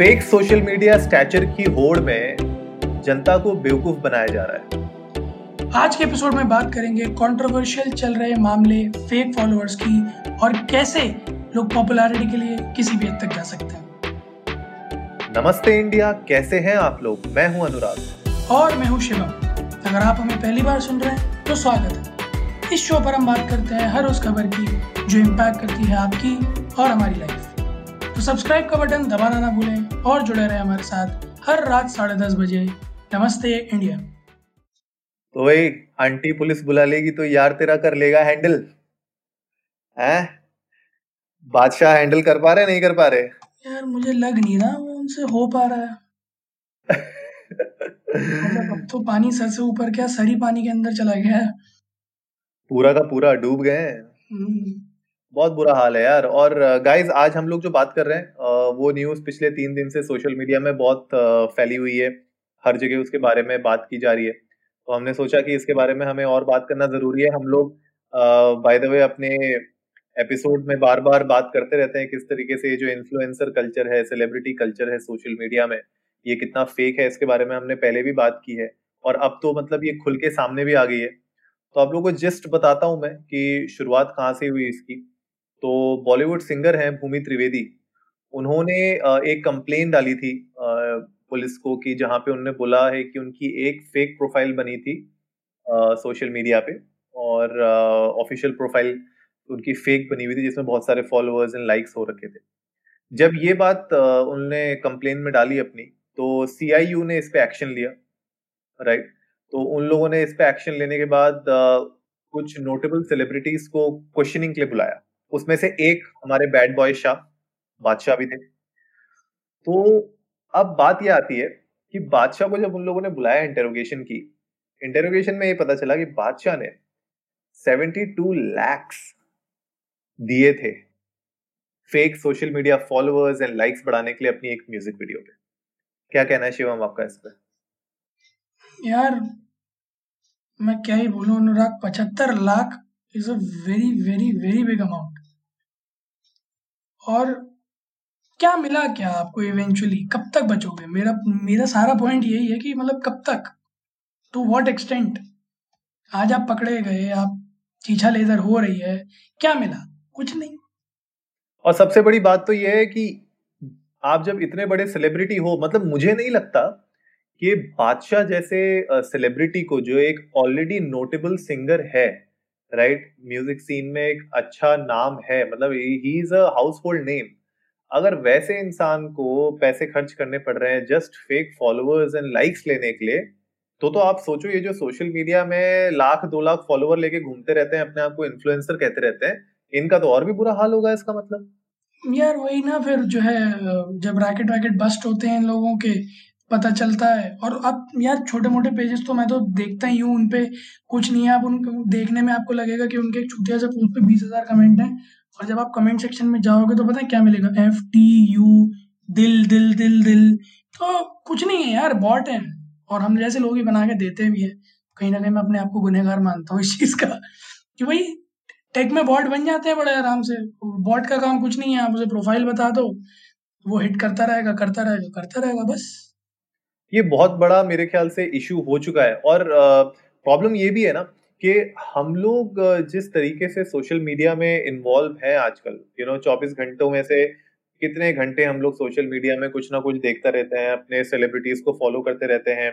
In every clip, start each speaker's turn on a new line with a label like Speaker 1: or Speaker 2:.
Speaker 1: Fake social media stature की होड़ में जनता को बेवकूफ़ बनाया जा रहा है।
Speaker 2: आज के एपिसोड में बात करेंगे कंट्रोवर्शियल चल रहे मामले फेक फॉलोअर्स की और कैसे लोग पॉपुलैरिटी के लिए किसी भी हद तक जा सकते हैं।
Speaker 1: नमस्ते इंडिया कैसे हैं आप लोग? मैं हूँ अनुराग।
Speaker 2: और मैं हूँ शिवम। अगर आप हमें पहली बार सुन रहे हैं तो स्वागत है। इस शो पर हम बात करते हैं हर उस खबर की जो इम्पैक्ट करती है आपकी और हमारी लाइफ तो सब्सक्राइब का बटन दबाना ना भूलें और जुड़े रहे हमारे साथ हर रात साढ़े दस बजे। नमस्ते इंडिया।
Speaker 1: तो भाई आंटी पुलिस बुला लेगी तो यार तेरा कर लेगा हैंडल। है? बादशाह हैंडल कर पा रहे नहीं कर पा रहे?
Speaker 2: यार मुझे लग नहीं रहा वो उनसे हो पा रहा है। मतलब अब तो पानी सर से ऊपर क्या सरी पानी के अंदर चला गया है?
Speaker 1: पूरा का पूरा डूब गए हैं।
Speaker 2: हम्म,
Speaker 1: बहुत बुरा हाल है यार। और गाइस आज हम लोग जो बात कर रहे हैं वो न्यूज़ पिछले तीन दिन से सोशल मीडिया में बहुत फैली हुई है। हर जगह उसके बारे में बात की जा रही है। तो हमने सोचा कि इसके बारे में हमें और बात करना ज़रूरी है। हम लोग बाय द वे अपने एपिसोड में बार बार बात करते रहते हैं, किस तरीके से ये जो इन्फ्लुएंसर कल्चर है सेलिब्रिटी कल्चर है सोशल मीडिया में, ये कितना फेक है, इसके बारे में हमने पहले भी बात की है। और अब तो मतलब ये खुल के सामने भी आ गई है। तो आप लोगों को जस्ट बताता हूँ मैं कि शुरुआत कहाँ से हुई इसकी। तो बॉलीवुड सिंगर हैं भूमि त्रिवेदी उन्होंने एक कंप्लेन डाली थी पुलिस को कि जहाँ पे उन्होंने बोला है कि उनकी एक फेक प्रोफ़ाइल बनी थी सोशल मीडिया पे और ऑफिशियल प्रोफ़ाइल उनकी फेक बनी हुई थी जिसमें बहुत सारे फॉलोअर्स एंड लाइक्स हो रखे थे। जब ये बात उन्होंने कंप्लेन में डाली अपनी तो सीआईयू ने इस पे एक्शन लिया राइट तो उन लोगों ने इस पे एक्शन लेने के बाद कुछ नोटेबल सेलिब्रिटीज को क्वेश्चनिंग के लिए बुलाया। उसमें से एक हमारे बैड बॉय शाह, बादशाह भी थे। तो अब बात यह आती है कि बादशाह को जब उन लोगों ने बुलाया इंटेरोगेशन की इंटेरोगेशन में ये पता चला कि बादशाह ने 72 लैक्स दिए थे fake social media followers and likes बढ़ाने के लिए अपनी एक म्यूज़िक वीडियो पे। क्या कहना है शिवम आपका इस पर
Speaker 2: यार, मैं क्या ही बोलूँ, अनुराग, पचहत्तर lakh is a very very very big amount और क्या मिला क्या आपको इवेंचुअली कब तक बचोगे? मेरा मेरा सारा पॉइंट यही है कि मतलब कब तक? टू व्हाट एक्सटेंट आज आप पकड़े गए, आप चीछा लेजर हो रही है, क्या मिला? कुछ नहीं।
Speaker 1: और सबसे बड़ी बात तो यह है कि आप जब इतने बड़े सेलिब्रिटी हो मतलब मुझे नहीं लगता कि बादशाह जैसे सेलिब्रिटी को जो एक ऑलरेडी नोटेबल सिंगर है राइट म्यूज़िक सीन में एक अच्छा नाम है मतलब ही is a household name अगर वैसे इंसान को पैसे खर्च करने पड़ रहे हैं just fake followers and likes लेने के लिए तो तो आप सोचो ये जो सोशल मीडिया में लाख, दो लाख फॉलोअर लेके घूमते रहते हैं, अपने आप को इन्फ्लुएंसर कहते रहते हैं, इनका तो और भी बुरा हाल होगा इसका मतलब।
Speaker 2: यार वही ना, फिर जो है, जब रैकेट वैकेट बस्ट होते हैं इन लोगों के पता चलता है। और अब यार छोटे मोटे पेजेस तो मैं तो देखता ही हूँ, उनपे कुछ नहीं है। आप उनको देखने में आपको लगेगा कि उनके एक से पोस्ट पे बीस हज़ार कमेंट हैं और जब आप कमेंट सेक्शन में जाओगे तो पता है क्या मिलेगा? एफ़ टी यू दिल दिल दिल दिल। तो कुछ नहीं है यार बॉट है। और हम जैसे लोग ही बना के देते भी हैं। कहीं ना कहीं मैं अपने आप को गुनहगार मानता हूँ इस चीज़ का। कि भाई टेक में बॉट बन जाते हैं बड़े आराम से। बॉट का काम कुछ नहीं है, आप उसे प्रोफ़ाइल बता दो। वो हिट करता रहेगा करता रहेगा करता रहेगा, बस।
Speaker 1: ये बहुत बड़ा मेरे ख्याल से इशू हो चुका है। और प्रॉब्लम ये भी है ना कि हम लोग जिस तरीके से सोशल मीडिया में इन्वॉल्व हैं आजकल यू नो चौबीस घंटों में से कितने घंटे हम लोग सोशल मीडिया में कुछ ना कुछ देखते रहते हैं, अपने सेलिब्रिटीज को फॉलो करते रहते हैं,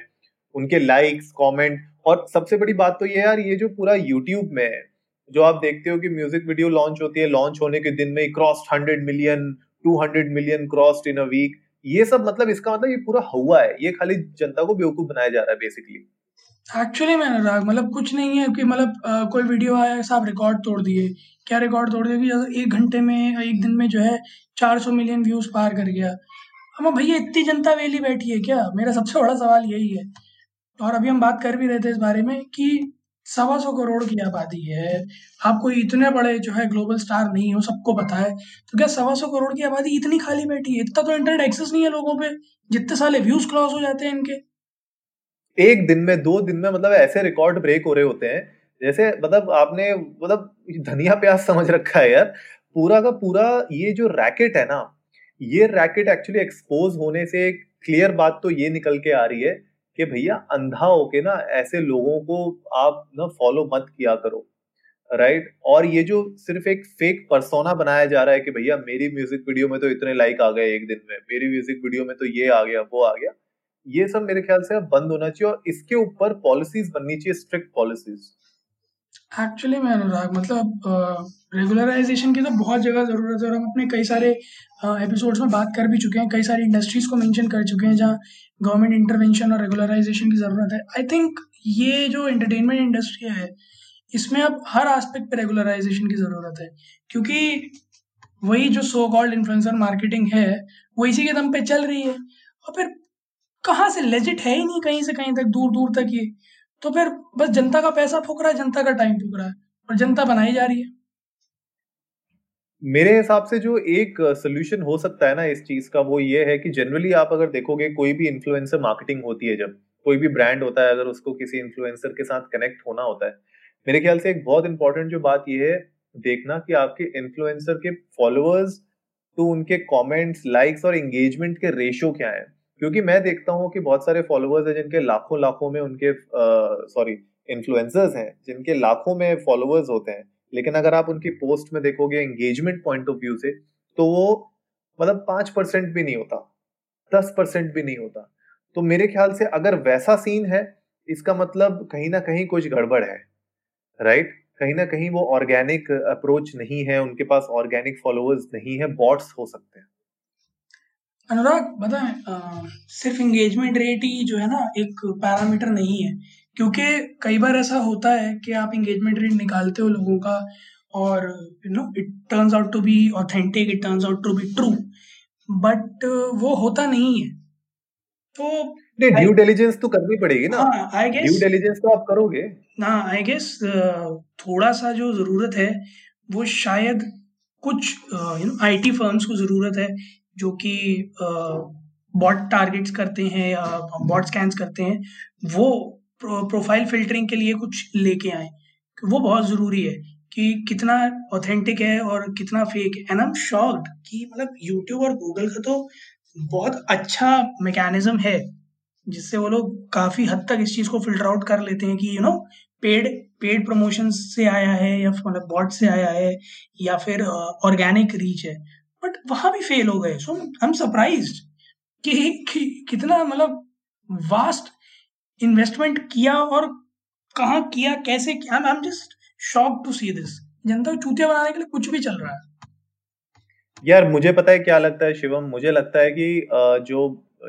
Speaker 1: उनके लाइक्स कमेंट और सबसे बड़ी बात तो ये यार, ये जो पूरा यूट्यूब में है, जो आप देखते हो कि म्यूज़िक वीडियो लॉन्च होती है लॉन्च होने के दिन में cross hundred million two hundred million crossed in a week ये सब मतलब इसका मतलब ये पूरा हुआ है, ये खाली जनता को बेवकूफ़ बनाया जा रहा है बेसिकली
Speaker 2: एक्चुअली में अनुराग मतलब कुछ नहीं है कि मतलब कोई वीडियो आया, साहब रिकॉर्ड तोड़ दिए। क्या रिकॉर्ड तोड़ दिया कि एक घंटे में, एक दिन में जो है 400 मिलियन व्यूज़ पार कर गया। अब भैया, इतनी जनता वेली बैठी है क्या? मेरा सबसे बड़ा सवाल यही है। और अभी हम बात कर भी रहे थे इस बारे में कि सवा सौ करोड़ की आबादी है। आप कोई इतने बड़े जो है ग्लोबल स्टार नहीं हो, सबको पता है। तो क्या सवा सौ करोड़ की आबादी इतनी खाली बैठी है? इतना तो इंटरनेट एक्सेस नहीं है लोगों पे। जितने साले व्यूज़ क्रॉस हो जाते हैं इनके।
Speaker 1: एक दिन में, दो दिन में मतलब ऐसे रिकॉर्ड ब्रेक हो रहे होते हैं। जैसे मतलब आपने मतलब धनिया प्याज समझ रखा है यार। पूरा का पूरा ये जो रैकेट है ना, ये रैकेट एक्चुअली एक्सपोज होने से एक क्लियर बात तो ये निकल के आ रही है कि भैया अंधा होके ना ऐसे लोगों को आप ना फॉलो मत किया करो राइट right? और ये जो सिर्फ़ एक फेक परसोना बनाया जा रहा है कि भैया मेरी म्यूज़िक वीडियो में तो इतने लाइक आ गए एक दिन में, मेरी म्यूज़िक वीडियो में तो ये आ गया, वो आ गया, ये सब मेरे ख्याल से अब बंद होना चाहिए और इसके ऊपर पॉलिसीज़ बननी चाहिए स्ट्रिक्ट पॉलिसीज़
Speaker 2: एक्चुअली मैं अनुराग मतलब रेगुलराइजेशन की तो बहुत जगह ज़रूरत है और हम अपने कई सारे एपिसोड्स में बात कर भी चुके हैं, कई सारी इंडस्ट्रीज़ को मेंशन कर चुके हैं जहाँ गवर्नमेंट इंटरवेंशन और रेगुलराइजेशन की ज़रूरत है। आई थिंक ये जो एंटरटेनमेंट इंडस्ट्री है, इसमें अब हर एस्पेक्ट पे रेगुलराइजेशन की ज़रूरत है, क्योंकि वही जो सो कॉल्ड इन्फ्लुएंसर मार्केटिंग है, वो इसी के दम पे चल रही है। और फिर कहाँ से लेजिट है ही नहीं कहीं से कहीं तक दूर दूर तक ये। तो फिर बस जनता का पैसा फूक रहा है, जनता का टाइम फूक रहा है और जनता बनाई जा रही है।
Speaker 1: मेरे हिसाब से जो एक सोल्यूशन हो सकता है ना इस चीज़ का, वो ये है कि जनरली आप अगर देखोगे, कोई भी इन्फ्लुएंसर मार्केटिंग होती है जब, कोई भी ब्रांड होता है, अगर उसको किसी इन्फ्लुएंसर के साथ कनेक्ट होना होता है। मेरे ख्याल से एक बहुत इंपॉर्टेंट जो बात ये है, देखना कि आपके इन्फ्लुएंसर के फॉलोअर्स तो उनके कमेंट्स लाइक्स और एंगेजमेंट के रेशियो क्या है। क्योंकि मैं देखता हूँ कि बहुत सारे फॉलोअर्स हैं जिनके लाखों लाखों में उनके सॉरी इन्फ्लुएंसर्स हैं, जिनके लाखों में फॉलोअर्स होते हैं। लेकिन अगर आप उनकी पोस्ट में देखोगे एंगेजमेंट पॉइंट ऑफ़ व्यू से तो वो मतलब पाँच परसेंट भी नहीं होता, दस परसेंट भी नहीं होता। तो मेरे ख्याल से अगर वैसा सीन है, इसका मतलब कहीं ना कहीं कुछ गड़बड़ है राइट कहीं ना कहीं वो ऑर्गेनिक अप्रोच नहीं है, उनके पास ऑर्गेनिक फॉलोअर्स नहीं है बॉट्स हो सकते हैं।
Speaker 2: अनुराग बताएँ सिर्फ़ एंगेजमेंट रेट ही जो है ना एक पैरामीटर नहीं है। क्योंकि कई बार ऐसा होता है कि आप एंगेजमेंट रेट निकालते हो लोगों का और you know it turns out to be authentic it turns out to be true but वो होता नहीं है।
Speaker 1: तो ड्यू डिलीजेंस तो करनी पड़ेगी ना।
Speaker 2: आई गेस
Speaker 1: ड्यू डिलीजेंस तो आप करोगे।
Speaker 2: ना आई गेस थोड़ा सा जो ज़रूरत है वो शायद कुछ यू नो आईटी फर्म्स को ज़रूरत है जो कि बॉट टारगेट्स करते हैं या बॉट स्कैन्स करते हैं, वो प्रोफ़ाइल फिल्टरिंग के लिए कुछ लेके आए। वो बहुत ज़रूरी है कि कितना ऑथेंटिक है और कितना फेक है। एंड आई एम शॉक्ड कि मतलब यूट्यूब और गूगल का तो बहुत अच्छा मैकेनिज्म है, जिससे वो लोग काफ़ी हद तक इस चीज़ को फ़िल्टर आउट कर लेते हैं कि you know paid paid promotion से आया है या मतलब बॉट से आया है या फिर ऑर्गेनिक रीच है। बट वहाँ भी फेल हो गए। सो आई एम सरप्राइज़ कि, कितना मतलब वास्ट इन्वेस्टमेंट किया और कहा किया कैसे किया। I am just shock to see this जनता को चूतिया बनाने के लिए कुछ भी चल रहा है।
Speaker 1: यार मुझे पता है क्या लगता है शिवम? मुझे लगता है कि जो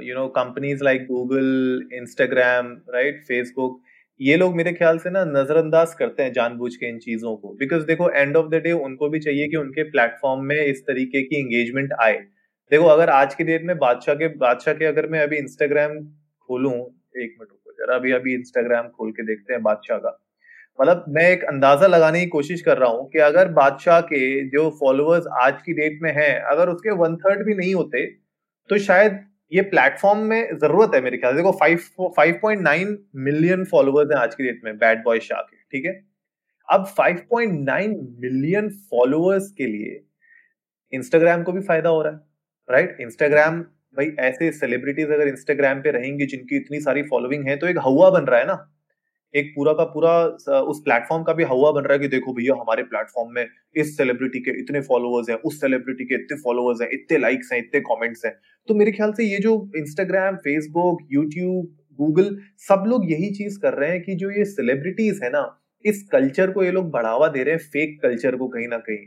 Speaker 1: you know companies like Google Instagram right Facebook ये लोग मेरे ख्याल से ना नजरअंदाज करते हैं जानबूझ के इन चीज़ों को। बिकॉज़ देखो एंड ऑफ़ द डे उनको भी चाहिए कि उनके प्लेटफॉर्म में इस तरीके की एंगेजमेंट आए। देखो, अगर आज की डेट में बादशाह के बादशाह के अगर मैं अभी इंस्टाग्राम खोलूं, एक मिनट रुको, जरा अभी अभी इंस्टाग्राम खोल के देखते हैं बादशाह का। मतलब मैं एक अंदाज़ा लगाने की कोशिश कर रहा हूँ कि अगर बादशाह के जो फॉलोअर्स आज की डेट में हैं, अगर उसके वन थर्ड भी नहीं होते तो शायद ये प्लेटफॉर्म में ज़रूरत है मेरे ख्याल देखो five five point nine million followers हैं आज की डेट में बैड बॉय शाह के ठीक है? अब 5.9 मिलियन फॉलोअर्स के लिए इंस्टाग्राम को भी फ़ायदा हो रहा है राइट right? इंस्टाग्राम भाई, ऐसे सेलिब्रिटीज अगर इंस्टाग्राम पे रहेंगे जिनकी इतनी सारी फॉलोइंग है तो एक हवा बन रहा है ना? एक पूरा का पूरा उस प्लेटफॉर्म का भी हवा बन रहा है कि देखो भैया हमारे प्लेटफॉर्म में इस सेलिब्रिटी के इतने फॉलोअर्स हैं, उस सेलिब्रिटी के इतने फॉलोअर्स हैं, इतने लाइक्स हैं, इतने कमेंट्स हैं। तो मेरे ख्याल से ये जो इंस्टाग्राम फेसबुक यूट्यूब गूगल सब लोग यही चीज़ कर रहे हैं कि जो ये सेलिब्रिटीज है ना, इस कल्चर को ये लोग बढ़ावा दे रहे हैं फेक कल्चर को कहीं ना कहीं।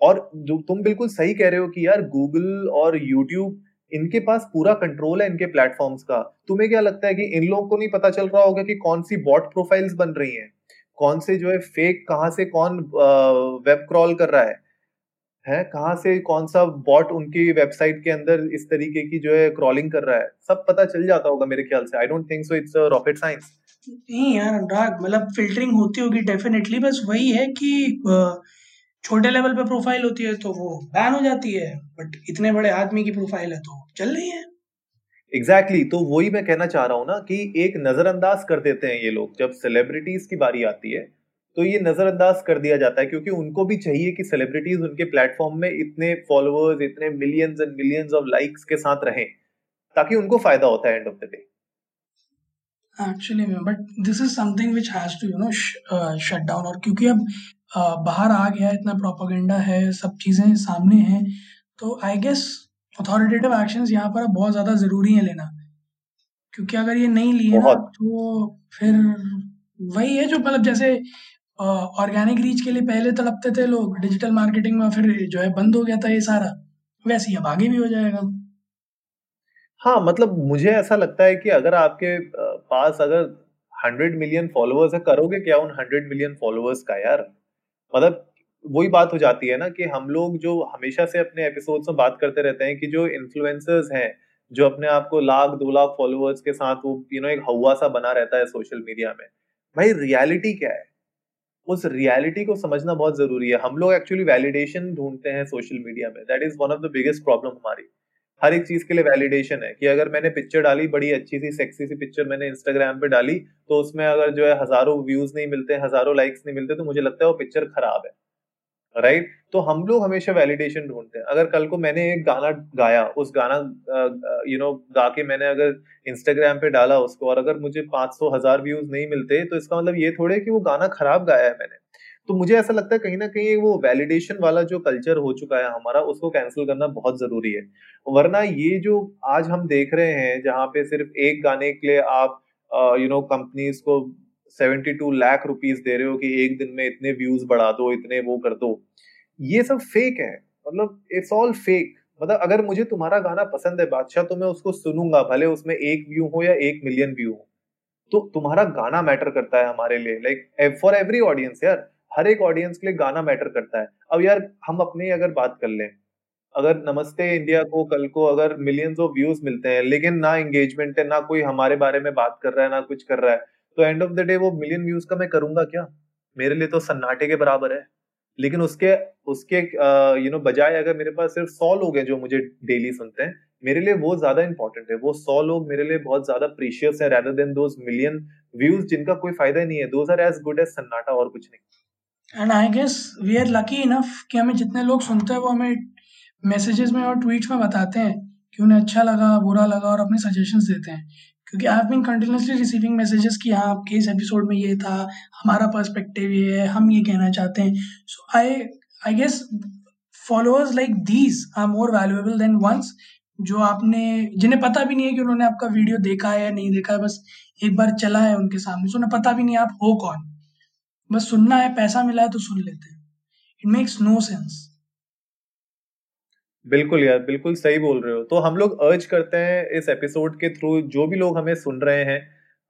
Speaker 1: और जो तुम बिल्कुल सही कह रहे हो कि यार गूगल और यूट्यूब इनके पास पूरा कंट्रोल है इनके प्लेटफॉर्म्स का। तुम्हें क्या लगता है कि इन लोगों को नहीं पता चल रहा होगा कि कौन सी बॉट प्रोफाइल्स बन रही हैं? कौन से जो है फेक कहाँ से कौन वेब क्रॉल कर रहा है? है? कहाँ से कौन सा बॉट उनकी वेबसाइट के अंदर इस तरीके की जो है क्रॉलिंग कर रहा है? सब पता चल जाता होगा मेरे ख्याल से। I don't think so it's rocket science
Speaker 2: नहीं यार अनुराग मतलब फिल्टरिंग होती होगी डेफिनेटली बस वही है कि छोटे लेवल पे प्रोफ़ाइल होती है तो वो बैन हो जाती है बट इतने बड़े आदमी की प्रोफ़ाइल है तो चल रही है।
Speaker 1: एग्जैक्टली exactly, तो वही मैं कहना चाह रहा हूँ ना कि एक नजरअंदाज कर देते हैं ये लोग जब सेलिब्रिटीज की बारी आती है तो ये नजरअंदाज कर दिया जाता है क्योंकि उनको भी चाहिए कि सेलिब्रिटीज उनके प्लेटफॉर्म में इतने फॉलोअर्स इतने millions and millions of likes के साथ रहें ताकि उनको फ़ायदा होता है end of the day
Speaker 2: actually but this is something which has to you know shut down और क्योंकि अब बाहर आ गया इतना प्रोपागेंडा है सब चीज़ें सामने हैं तो आई गेस अथॉरिटेटिव एक्शंस यहाँ पर बहुत ज़्यादा ज़रूरी है लेना। क्योंकि अगर ये नहीं लिए ना तो फिर वही है जो मतलब जैसे ऑर्गेनिक रीच के लिए पहले तड़पते थे लोग डिजिटल मार्केटिंग में फिर जो है बंद हो गया था ये सारा वैसे ही अब आगे भी हो जाएगा।
Speaker 1: हाँ मतलब मुझे ऐसा लगता है कि अगर आपके पास अगर हंड्रेड मिलियन फॉलोअर्स है करोगे क्या उन हंड्रेड मिलियन फॉलोअर्स का यार? मतलब वही बात हो जाती है ना कि हम लोग जो हमेशा से अपने एपिसोड में बात करते रहते हैं कि जो इन्फ्लुएंसर्स हैं, जो अपने आप को लाख, दो लाख फॉलोअर्स के साथ वो यू नो एक हवा सा बना रहता है सोशल मीडिया में। भाई रियलिटी क्या है? उस रियलिटी को समझना बहुत ज़रूरी है। हम लोग एक्चुअली वैलिडेशन ढूंढते हैं सोशल मीडिया में। That is one of the biggest problem हमारी। हर एक चीज़ के लिए वैलिडेशन है कि अगर मैंने पिक्चर डाली, बड़ी अच्छी सी सेक्सी सी पिक्चर मैंने इंस्टाग्राम पे डाली तो उसमें अगर जो है हज़ारों व्यूज़ नहीं मिलते, हज़ारों लाइक्स नहीं मिलते तो मुझे लगता है वो पिक्चर खराब है। Right right? तो हम लोग हमेशा वैलिडेशन ढूंढते हैं। अगर कल को मैंने एक गाना गाया, उस गाना यू नो गा के मैंने अगर इंस्टाग्राम पे डाला उसको, और अगर मुझे पाँच सौ, हज़ार व्यूज़ नहीं मिलते तो इसका मतलब ये थोड़े कि वो गाना खराब गाया है मैंने। तो मुझे ऐसा लगता है कहीं ना कहीं वो वैलिडेशन वाला जो कल्चर हो चुका है हमारा, उसको कैंसिल करना बहुत ज़रूरी है। वरना ये जो आज हम देख रहे हैं, जहाँ पे सिर्फ़ एक गाने के लिए आप यू नो कंपनीज़ को सेवेंटी टू लाख रुपीज़ दे रहे हो कि एक दिन में इतने व्यूज़ बढ़ा दो, इतने वो कर दो, ये सब फेक है। मतलब इट्स ऑल फेक मतलब अगर मुझे तुम्हारा गाना पसंद है, बादशाह तो मैं उसको सुनूँगा, भले उसमें एक व्यू हो या एक मिलियन व्यू हो। तो तुम्हारा गाना मैटर करता है हमारे लिए लाइक फॉर एवरी ऑडियंस यार। हर एक ऑडियंस के लिए गाना मैटर करता है। अब यार, हम अपने अगर बात कर लें, अगर नमस्ते इंडिया को, कल को अगर मिलियंस ऑफ़ व्यूज़ मिलते हैं, लेकिन ना एंगेजमेंट है, ना कोई हमारे बारे में बात कर रहा है, ना कुछ कर रहा है तो एंड ऑफ़ द डे वो मिलियन व्यूज़ का मैं करूँगा क्या? मेरे लिए तो सन्नाटे के बराबर है। लेकिन उसके उसके यू नो बजाय अगर मेरे पास सिर्फ़ सौ लोग हैं जो मुझे डेली सुनते हैं, मेरे लिए वो ज़्यादा इंपॉर्टेंट है। वो सौ लोग मेरे लिए बहुत ज़्यादा प्रीशियस है rather than those million views जिनका कोई फ़ायदा नहीं है। Those are as good as सन्नाटा और कुछ नहीं।
Speaker 2: And I guess we are lucky enough कि हमें जितने लोग सुनते हैं वो हमें मैसेजेस में और ट्वीट्स में बताते हैं कि उन्हें अच्छा लगा, बुरा लगा और अपने सजेशंस देते हैं। क्योंकि I have been continuously receiving messages कि हाँ आपके इस एपिसोड में ये था, हमारा पर्सपेक्टिव ये है, हम ये कहना चाहते हैं। So I I guess followers like these are more valuable than ones जो आपने, जिन्हें पता भी नहीं है कि उन्होंने आपका वीडियो देखा है या नहीं देखा है, बस एक बार चला है उनके सामने। सो उन्हें पता भी नहीं आप हो कौन। बस सुनना है, पैसा मिला है तो सुन लेते हैं। इट मेक्स नो सेंस
Speaker 1: बिल्कुल यार, बिल्कुल सही बोल रहे हो। तो हम लोग अर्ज़ करते हैं इस एपिसोड के थ्रू जो भी लोग हमें सुन रहे हैं।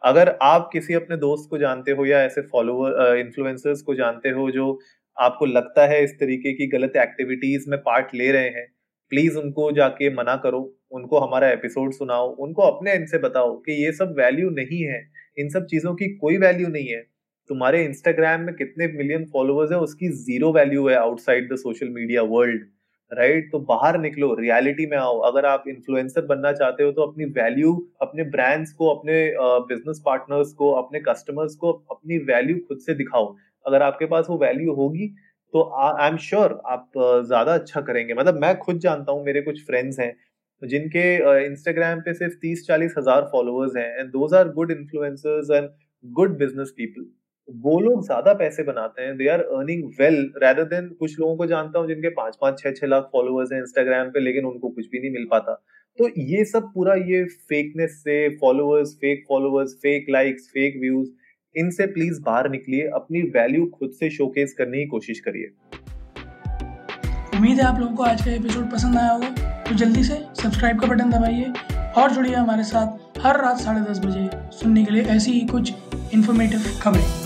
Speaker 1: अगर आप किसी अपने दोस्त को जानते हो या ऐसे फॉलोअर इन्फ्लुएंसर्स को जानते हो जो आपको लगता है इस तरीके की गलत एक्टिविटीज़ में पार्ट ले रहे हैं प्लीज़ उनको जाके मना करो। उनको हमारा एपिसोड सुनाओ। उनको अपने इनसे बताओ कि ये सब वैल्यू नहीं है। इन सब चीज़ों की कोई वैल्यू नहीं है। तुम्हारे इंस्टाग्राम में कितने मिलियन फॉलोअर्स है, उसकी ज़ीरो वैल्यू है outside the social media world right तो बाहर निकलो रियलिटी में आओ। अगर आप इन्फ्लुएंसर बनना चाहते हो तो अपनी वैल्यू अपने ब्रांड्स को, अपने बिज़नेस पार्टनर्स को, अपने कस्टमर्स को अपनी वैल्यू खुद से दिखाओ। अगर आपके पास वो वैल्यू होगी तो आई एम श्योर आप ज़्यादा अच्छा करेंगे। मतलब मैं खुद जानता हूँ, मेरे कुछ फ्रेंड्स हैं, जिनके इंस्टाग्राम पे सिर्फ़ तीस चालीस हज़ार फॉलोअर्स हैं and those are good influencers and good business people वो लोग ज़्यादा पैसे बनाते हैं they are earning well rather than कुछ लोगों को जानता हूँ जिनके पाँच पाँच, छह छह लाख फॉलोअर्स हैं इंस्टाग्राम पे, लेकिन उनको कुछ भी नहीं मिल पाता। तो ये सब पूरा ये फेकनेस से followers fake followers fake likes fake views इनसे प्लीज़ बाहर निकलिए, अपनी वैल्यू खुद से शोकेस करने की कोशिश करिए।
Speaker 2: उम्मीद है आप लोगों को आज का एपिसोड पसंद आया होगा। तो जल्दी से सब्सक्राइब का बटन दबाइए और जुड़िए हमारे साथ हर रात साढ़े दस बजे सुनने के लिए ऐसी ही कुछ इन्फॉर्मेटिव खबरें।